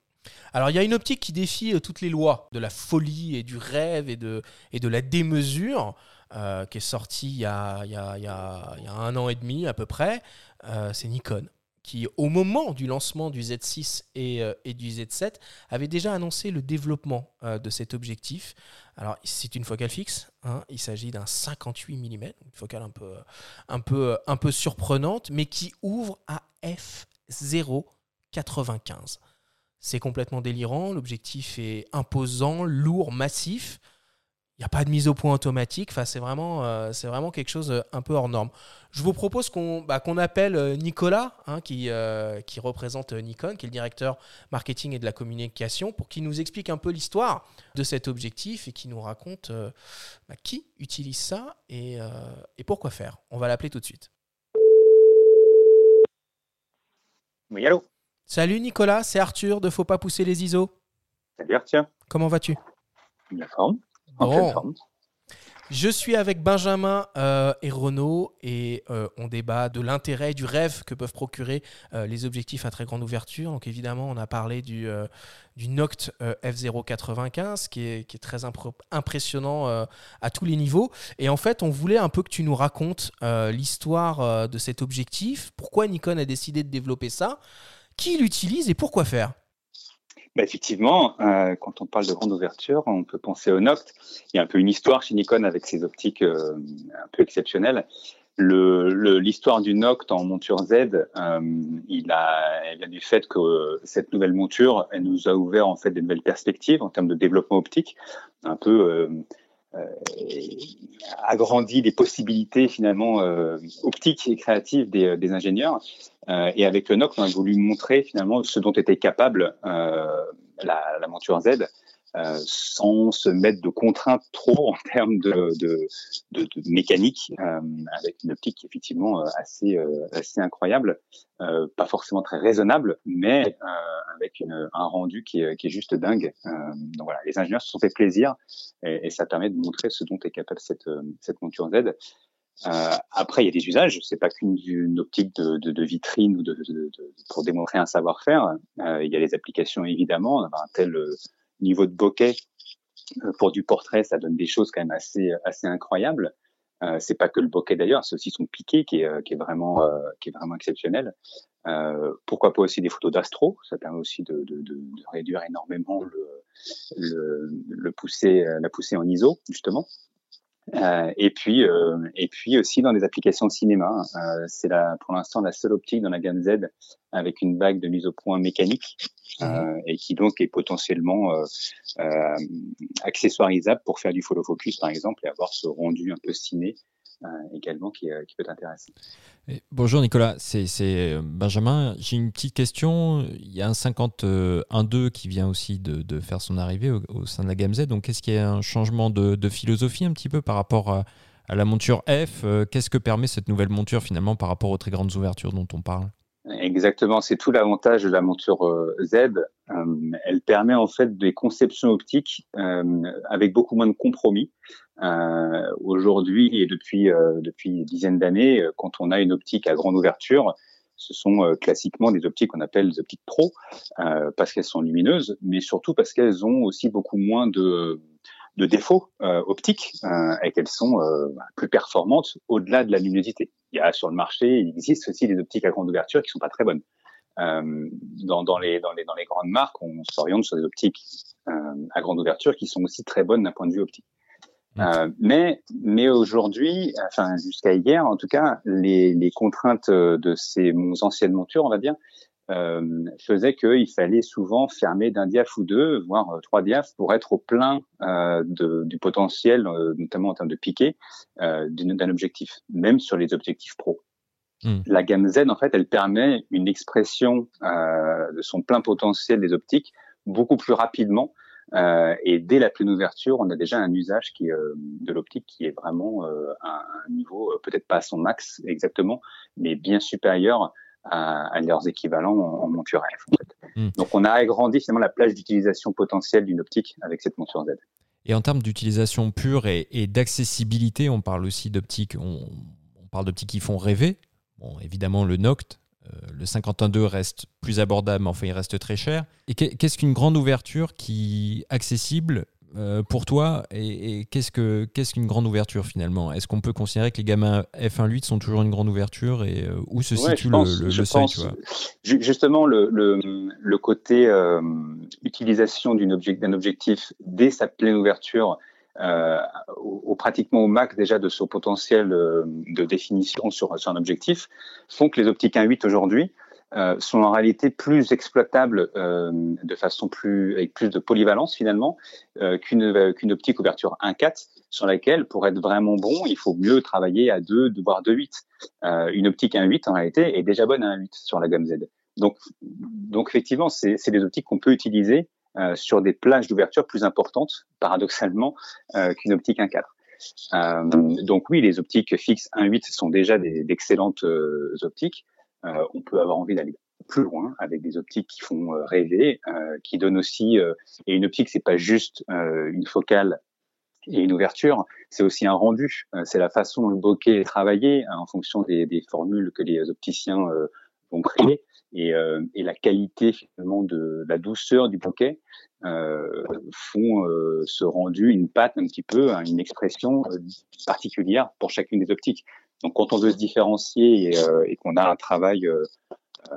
Alors il y a une optique qui défie euh, toutes les lois de la folie et du rêve et de, la démesure, euh, qui est sortie il y, a, il, y un an et demi à peu près. Euh, c'est Nikon qui, au moment du lancement du Z6 euh, et, du Z7, avait déjà annoncé le développement euh, de cet objectif. Alors, c'est une focale fixe, hein. il s'agit d'un 58 mm, une focale un peu, un, peu, un peu surprenante, mais qui ouvre à f0,95. C'est complètement délirant, l'objectif est imposant, lourd, massif. Il n'y a pas de mise au point automatique. Enfin, c'est vraiment, euh, c'est vraiment quelque chose euh, un peu hors norme. Je vous propose qu'on bah, qu'on appelle euh, Nicolas, hein, qui, qui représente Nikon, qui est le directeur marketing et de la communication, pour qu'il nous explique un peu l'histoire de cet objectif et qui nous raconte bah, qui utilise ça et, et pourquoi faire. On va l'appeler tout de suite. Oui, allô? Salut Nicolas, c'est Arthur de Faut pas pousser les ISO. Salut Arthur. Comment vas-tu? La forme. Je suis avec Benjamin euh, et Renaud et euh, on débat de l'intérêt, du rêve que peuvent procurer euh, les objectifs à très grande ouverture. Donc évidemment, on a parlé du, du Noct F095 qui est, qui est très impressionnant à tous les niveaux. Et en fait, on voulait un peu que tu nous racontes l'histoire de cet objectif, pourquoi Nikon a décidé de développer ça, qui l'utilise et pourquoi faire? Bah, effectivement, euh, quand on parle de grande ouverture, on peut penser au Noct. Il y a un peu une histoire chez Nikon avec ses optiques euh, un peu exceptionnelles. L'histoire du Noct en monture Z, euh, elle vient du fait que cette nouvelle monture, elle nous a ouvert en fait des nouvelles perspectives en termes de développement optique, un peu euh, euh, agrandi les possibilités finalement euh, optiques et créatives des, des ingénieurs. Euh, et avec le NOC, on a voulu montrer finalement ce dont était capable la, la monture Z euh, sans se mettre de contraintes trop en termes de, de, de, de mécanique, euh, avec une optique effectivement euh, assez, assez incroyable, pas forcément très raisonnable, mais avec une, un rendu qui est, qui est juste dingue. donc voilà, les ingénieurs se sont fait plaisir et, et, ça permet de montrer ce dont est capable cette, cette monture Z. Euh, après, il y a des usages. C'est pas qu'une optique de, de, de, vitrine ou de, pour démontrer un savoir-faire. Euh, il y a les applications évidemment. Un tel niveau de bokeh euh, pour du portrait, ça donne des choses quand même assez assez incroyables. Euh, c'est pas que le bokeh d'ailleurs, c'est aussi son piqué qui est, euh, vraiment euh, qui est vraiment exceptionnel. Pourquoi pas aussi des photos d'astro Ça permet aussi de, de, de, réduire énormément le, le, le la pousser en ISO justement. Euh, et puis et puis aussi dans des applications de cinéma. c'est la pour l'instant la seule optique dans la gamme Z avec une bague de mise au point mécanique euh, et qui donc est potentiellement euh, euh, accessoirisable pour faire du follow focus par exemple et avoir ce rendu un peu ciné également qui, qui, peut t'intéresser. Bonjour Nicolas, c'est Benjamin. J'ai une petite question. Il y a un 51.2 qui vient aussi de, faire son arrivée au, sein de la gamme Z. Donc est-ce qu'il y a un changement de, de, philosophie un petit peu par rapport à, à la monture F? Qu'est-ce que permet cette nouvelle monture finalement par rapport aux très grandes ouvertures dont on parle? Exactement, c'est tout l'avantage de la monture euh, Z. Euh, elle permet en fait des conceptions optiques euh, avec beaucoup moins de compromis. Aujourd'hui et depuis depuis une dizaine d'années, quand on a une optique à grande ouverture, ce sont classiquement des optiques qu'on appelle des optiques pro parce qu'elles sont lumineuses, mais surtout parce qu'elles ont aussi beaucoup moins de de défauts optiques et qu'elles sont plus performantes au-delà de la luminosité il y a sur le marché, il existe aussi des optiques à grande ouverture qui sont pas très bonnes. Euh, dans, dans, les, dans, les, dans les grandes marques, on s'oriente sur des optiques euh, à grande ouverture qui sont aussi très bonnes d'un point de vue optique. Euh, mais mais aujourd'hui, enfin jusqu'à hier en tout cas, les, les contraintes de ces anciennes montures, on va dire, euh, faisait qu'il fallait souvent fermer d'un diaph ou deux, voire euh, trois diaphs, pour être au plein euh, de, du potentiel, euh, notamment en termes de piqué, euh, d'un objectif, même sur les objectifs pro. Hmm. La gamme Z, en fait, elle permet une expression de son plein potentiel des optiques beaucoup plus rapidement. et dès la pleine ouverture, on a déjà un usage qui, de l'optique qui est vraiment à un niveau, peut-être pas à son max exactement, mais bien supérieur à, leurs équivalents en, monture F. En fait. Hmm. Donc on a agrandi finalement la plage d'utilisation potentielle d'une optique avec cette monture Z. Et en termes d'utilisation pure et, d'accessibilité, on parle aussi d'optiques, on, parle d'optiques qui font rêver. Bon, évidemment, le Noct, euh, le 51.2 reste plus abordable, mais enfin, il reste très cher. Et qu'est-ce qu'une grande ouverture qui accessible euh, pour toi, et, qu'est-ce que qu'est-ce qu'une grande ouverture finalement? Est-ce qu'on peut considérer que les gamins F1.8 sont toujours une grande ouverture et euh, où se situe le, le, seuil Justement, le, le, côté euh, utilisation d'un objectif, objectif dès sa pleine ouverture, au, pratiquement au max déjà de son potentiel de définition sur, sur un objectif, font que les optiques 1.8 aujourd'hui euh, sont en réalité plus exploitables euh, de façon plus avec plus de polyvalence finalement euh, qu'une qu'une optique ouverture 1.4 sur laquelle pour être vraiment bon il faut mieux travailler à 2 voire 2.8 une optique 1.8 en réalité est déjà bonne à 1.8 sur la gamme Z. Donc donc effectivement c'est c'est des optiques qu'on peut utiliser sur des plages d'ouverture plus importantes paradoxalement qu'une optique 1.4 donc oui les optiques fixes 1.8 sont déjà d'excellentes optiques. euh, on peut avoir envie d'aller plus loin avec des optiques qui font euh, rêver, euh, qui donnent aussi et une optique c'est pas juste une focale et une ouverture, c'est aussi un rendu, c'est la façon dont le bokeh est travaillé hein, en fonction des, formules que les opticiens vont créer et, la qualité finalement de la douceur du bokeh font ce rendu une patte un petit peu, hein, une expression particulière pour chacune des optiques. Donc quand on veut se différencier et, euh, qu'on a un travail euh, euh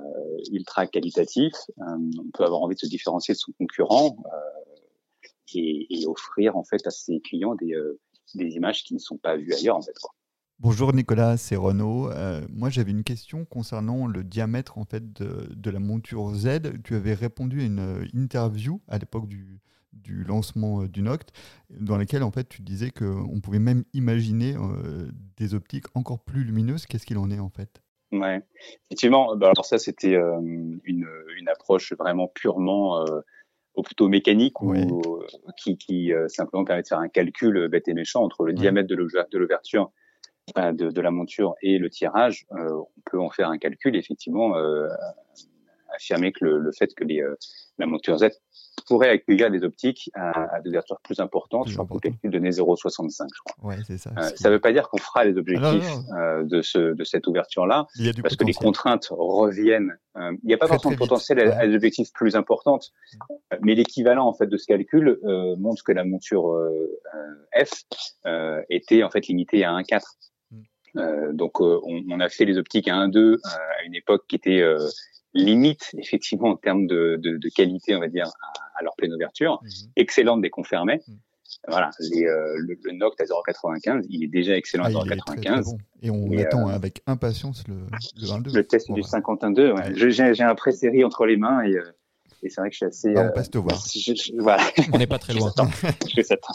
ultra qualitatif, on peut avoir envie de se différencier de son concurrent et, offrir en fait à ses clients des, images qui ne sont pas vues ailleurs en fait. Bonjour Nicolas, c'est Renaud. moi j'avais une question concernant le diamètre en fait de, la monture Z. Tu avais répondu à une interview à l'époque du, du lancement euh, du Noct, dans lequel en fait tu disais qu'on pouvait même imaginer euh, des optiques encore plus lumineuses. Qu'est-ce qu'il en est en fait? Ouais, effectivement. Bah, alors ça c'était euh, une, une, approche vraiment purement ou plutôt mécanique ou qui, qui simplement permet de faire un calcul bête et méchant entre le diamètre de l'ouverture de, de, la monture et le tirage. on peut en faire un calcul effectivement affirmer que le, le fait que les, la monture Z pourrait accueillir des optiques à, à des ouvertures plus importantes. Je crois qu'on calcul donné 0,65, je crois. Ouais, c'est ça. Euh, ça ne veut pas dire qu'on fera les objectifs euh, de, ce, de cette ouverture-là, parce que les contraintes reviennent. Euh, il n'y a pas forcément de potentiel à, à, des objectifs plus importantes, mais l'équivalent en fait de ce calcul montre que la monture F était en fait limitée à 1,4. Mm. donc on, on, a fait les optiques à 1,2 à une époque qui était limite effectivement en termes de, de, de, qualité, on va dire, à, à leur pleine ouverture, mhm. excellente des confirmés. Mhm. Voilà, les, euh, le, le, Noct à 0,95, il est déjà excellent à 0,95. Ah, bon. Et on attend euh, avec impatience le, le 22. Le test du 52, ouais. ouais. J'ai un pré-série entre les mains et, euh, et c'est vrai que je suis assez. Bah, on passe te voir. *laughs* Je, je, voilà. On n'est pas très loin. je s'attends.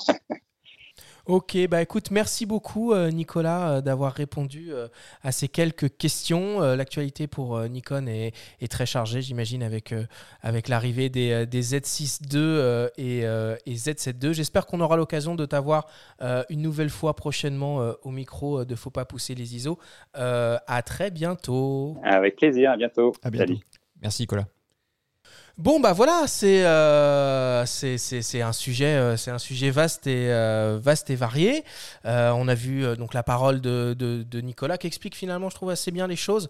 Ok, bah écoute, merci beaucoup euh, Nicolas euh, d'avoir répondu euh, à ces quelques questions. L'actualité pour Nikon est, est, très chargée, j'imagine, avec, avec l'arrivée des, des, Z6 II et, et, Z7 II. J'espère qu'on aura l'occasion de t'avoir une nouvelle fois prochainement au micro de Faut pas pousser les ISO. à très bientôt. Avec plaisir, à bientôt. À bientôt. Salut. Merci Nicolas. Bon bah voilà, c'est euh, c'est un sujet euh, c'est un sujet vaste et euh, vaste et varié. On a vu donc la parole de, Nicolas qui explique finalement, je trouve assez bien les choses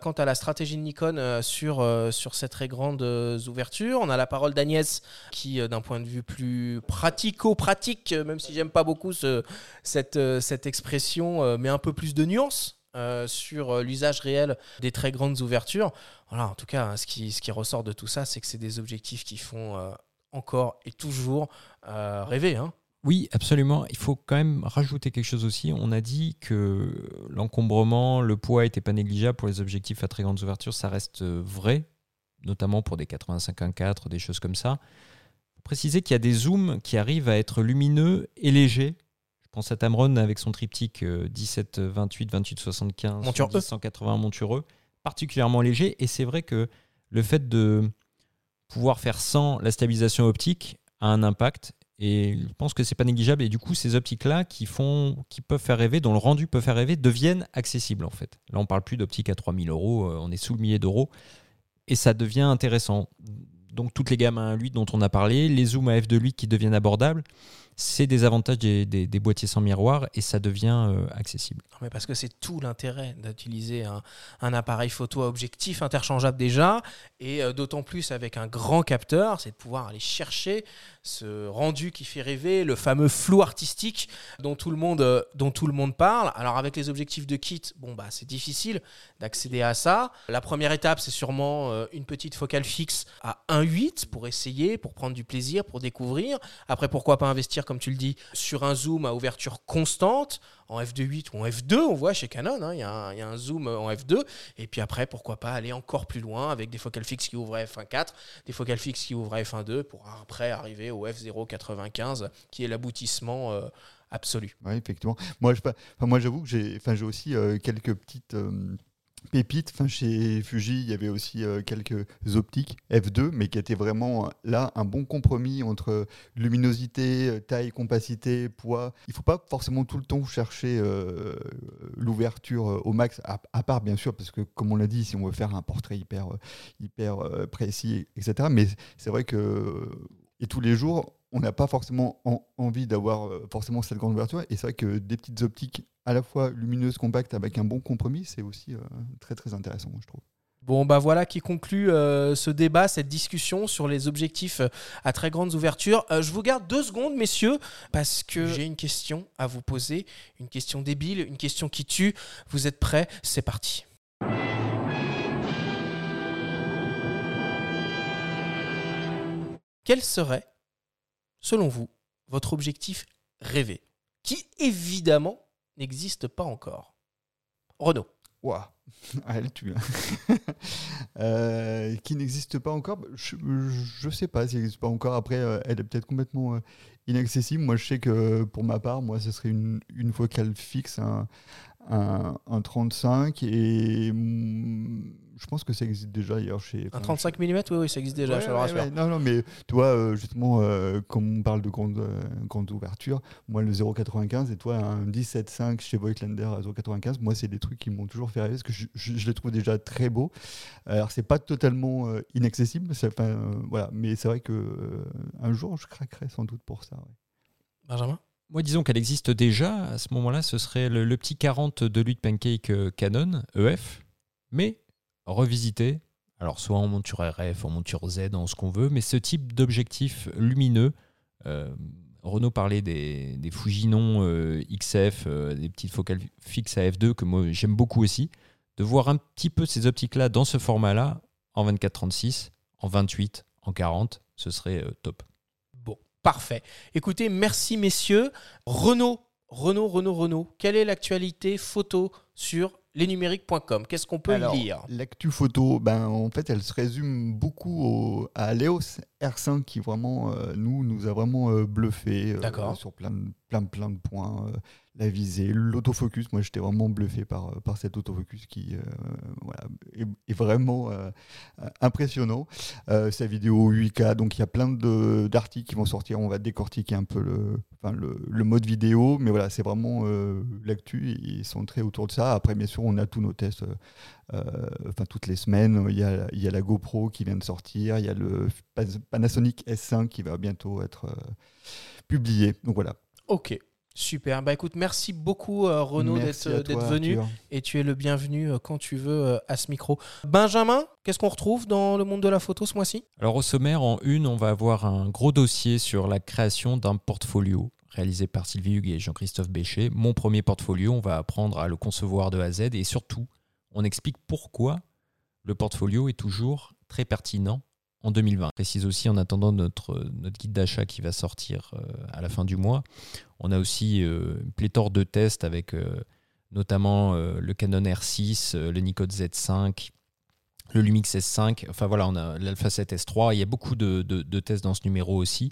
quant à la stratégie de Nikon sur sur ces très grandes ouvertures. On a la parole d'Agnès qui, d'un point de vue plus pratico-pratique, même si j'aime pas beaucoup ce, cette cette expression, met un peu plus de nuances euh, sur euh, l'usage réel des très grandes ouvertures. Voilà, en tout cas, hein, ce, qui, ressort de tout ça, c'est que c'est des objectifs qui font euh, encore et toujours rêver. Hein. Oui, absolument. Il faut quand même rajouter quelque chose aussi. On a dit que l'encombrement, le poids n'était pas négligeable pour les objectifs à très grandes ouvertures. Ça reste vrai, notamment pour des 85 1.4, des choses comme ça. Préciser qu'il y a des zooms qui arrivent à être lumineux et légers. Pense à Tamron avec son triptyque 17 28 28 75 Monture E. 180 montureux, particulièrement léger. Et c'est vrai que le fait de pouvoir faire sans la stabilisation optique a un impact. Et je pense que c'est pas négligeable. Et du coup, ces optiques-là qui font, qui peuvent faire rêver, dont le rendu peut faire rêver, deviennent accessibles en fait. Là, on parle plus d'optique à 3000 euros, euh, on est sous le millier d'euros. Et ça devient intéressant. Donc, toutes les gammes à 1.8 dont on a parlé, les zooms à f2.8 qui deviennent abordables, c'est des avantages des, boîtiers sans miroir et ça devient euh, accessible. Mais parce que c'est tout l'intérêt d'utiliser un, un appareil photo à objectif interchangeable déjà, et euh, d'autant plus avec un grand capteur, c'est de pouvoir aller chercher ce rendu qui fait rêver, le fameux flou artistique dont tout le monde, euh, dont parle. Alors avec les objectifs de kit, bon bah c'est difficile d'accéder à ça. La première étape, c'est sûrement euh, une petite focale fixe à 1.8 pour essayer, pour prendre du plaisir, pour découvrir. Après, pourquoi pas investir, comme tu le dis, sur un zoom à ouverture constante en f2.8 ou en f2, on voit chez Canon, hein, il y, a un- zoom en f2, et puis après, pourquoi pas aller encore plus loin avec des focales fixes qui ouvrent à f1.4, des focales fixes qui ouvrent à f1.2, pour après arriver au f0.95, qui est l'aboutissement euh, absolu. Oui, effectivement. Moi, j'avoue que j'ai aussi euh, quelques petites euh, pépites. Enfin, chez Fuji, il y avait aussi euh, quelques optiques F2, mais qui étaient vraiment euh, là un bon compromis entre luminosité, euh, taille, compacité, poids. Il ne faut pas forcément tout le temps chercher l'ouverture au max, à, à part bien sûr, parce que comme on l'a dit, si on veut faire un portrait hyper, hyper précis, etc. Mais c'est vrai que et tous les jours, on n'a pas forcément en- envie d'avoir euh, forcément cette grande ouverture. Et c'est vrai que des petites optiques à la fois lumineuses, compactes, avec un bon compromis, c'est aussi euh, très très intéressant, je trouve. Bon, bah voilà qui conclut euh, ce débat, cette discussion sur les objectifs euh, à très grandes ouvertures. Euh, je vous garde deux secondes, messieurs, parce que j'ai une question à vous poser, une question débile, une question qui tue. Vous êtes prêts? C'est parti. Quel serait, selon vous, votre objectif rêvé, qui évidemment n'existe pas encore Renaud. Waouh Elle tue. qui n'existe pas encore bah, Je ne sais pas s'il n'existe pas encore. Après, euh, elle est peut-être complètement euh, inaccessible. Moi, je sais que pour ma part, moi, ce serait une, une focale fixe, un, un, un 35. Et mm, je pense que ça existe déjà ailleurs chez. Un enfin, 35 mm, oui, oui, ça existe déjà, Ouais, je te le ouais, rassure. ouais. Non, non, mais toi, euh, justement, euh, comme on parle de grande, euh, grande ouverture, moi, le 0,95 et toi, un 17,5 chez Voigtlander à 0,95, moi, c'est des trucs qui m'ont toujours fait rêver parce que je, je- je les trouve déjà très beaux. Alors, c'est pas totalement euh, inaccessible, euh, voilà, mais c'est vrai que euh, un jour, je craquerai sans doute pour ça. ouais. Benjamin? Moi, disons qu'elle existe déjà. À ce moment-là, ce serait le, le petit 40 de Lutte Pancake Canon, EF, mais revisité. Alors, soit en monture RF, en monture Z, en ce qu'on veut, mais ce type d'objectif lumineux. euh, Renault parlait des, des Fujinon euh, XF, euh, des petites focales fixes à f2 que moi j'aime beaucoup aussi. De voir un petit peu ces optiques-là dans ce format-là, en 24-36, en 28, en 40, ce serait euh, top. Bon, parfait. Écoutez, merci messieurs. Renaud, Renaud, Renaud, Renaud, quelle est l'actualité photo sur lesnumériques.com Qu'est-ce qu'on peut Alors, lire? L'actu photo, ben, en fait, elle se résume beaucoup au- à l'EOS R5 qui vraiment, euh, nous, nous a vraiment euh, bluffé euh, sur plein de, plein, plein de points. euh, la visée, l'autofocus, moi j'étais vraiment bluffé par, euh, par cet autofocus qui euh, voilà, est, vraiment impressionnant. Sa vidéo 8K, donc il y a plein d'articles qui vont sortir, on va décortiquer un peu le, enfin, le, le mode vidéo, mais voilà, c'est vraiment l'actu, ils sont très autour de ça. Après, bien sûr, on a tous nos tests enfin toutes les semaines. Il y, a, il y a la GoPro qui vient de sortir, il y a le Panasonic S5 qui va bientôt être publié. Donc voilà. Ok, super. Bah écoute, merci beaucoup euh, Renaud Merci d'être toi, venu Arthur. et tu es le bienvenu euh, quand tu veux euh, à ce micro. Benjamin, qu'est-ce qu'on retrouve dans le monde de la photo ce mois-ci? Alors au sommaire, en une, on va avoir un gros dossier sur la création d'un portfolio réalisé par Sylvie Hugues et Jean-Christophe Béchet. Mon premier portfolio, on va apprendre à le concevoir de A à Z et surtout, on explique pourquoi le portfolio est toujours très pertinent en 2020. Je précise aussi en attendant notre, guide d'achat qui va sortir euh, à la fin du mois. On a aussi euh, une pléthore de tests avec euh, notamment le Canon R6, le Nikon Z5, le Lumix S5. Enfin voilà, on a l'Alpha 7 S3. Il y a beaucoup de tests dans ce numéro aussi.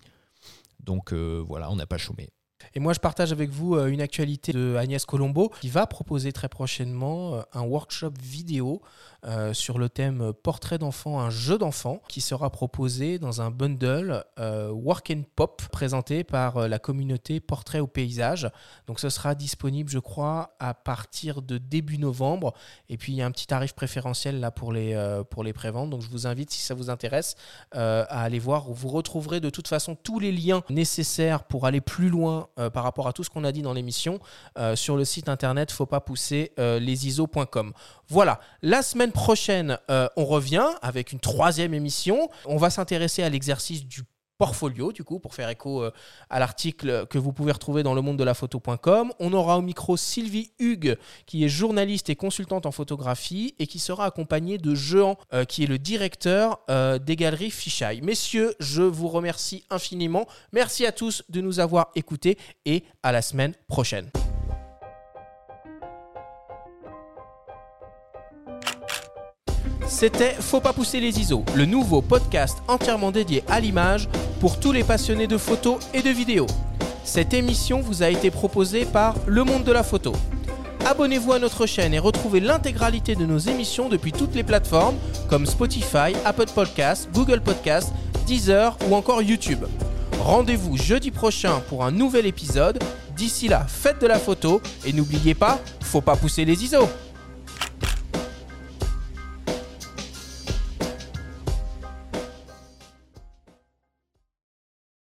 Donc voilà, on n'a pas chômé. Et moi, je partage avec vous euh, une actualité de Agnès Colombo qui va proposer très prochainement euh, un workshop vidéo euh, sur le thème portrait d'enfant, un jeu d'enfant qui sera proposé dans un bundle Work and Pop présenté par la communauté Portrait au paysage. Donc ce sera disponible, je crois, à partir de début novembre. Et puis il y a un petit tarif préférentiel là pour les, pour les préventes. Donc je vous invite, si ça vous intéresse, à aller voir. Vous retrouverez de toute façon tous les liens nécessaires pour aller plus loin euh, par rapport à tout ce qu'on a dit dans l'émission euh, sur le site internet faut pas pousser euh, lesiso.com. Voilà, la semaine prochaine, on revient avec une troisième émission. On va s'intéresser à l'exercice du portfolio, du coup, pour faire écho euh, à l'article que vous pouvez retrouver dans le monde de la photo.com. On aura au micro Sylvie Hugues, qui est journaliste et consultante en photographie et qui sera accompagnée de Jean, euh, qui est le directeur euh, des galeries Fisheye. Messieurs, je vous remercie infiniment. Merci à tous de nous avoir écoutés et à la semaine prochaine. C'était Faut pas pousser les ISO, le nouveau podcast entièrement dédié à l'image pour tous les passionnés de photos et de vidéos. Cette émission vous a été proposée par Le Monde de la Photo. Abonnez-vous à notre chaîne et retrouvez l'intégralité de nos émissions depuis toutes les plateformes comme Spotify, Apple Podcasts, Google Podcasts, Deezer ou encore YouTube. Rendez-vous jeudi prochain pour un nouvel épisode. D'ici là, faites de la photo et n'oubliez pas, faut pas pousser les ISO.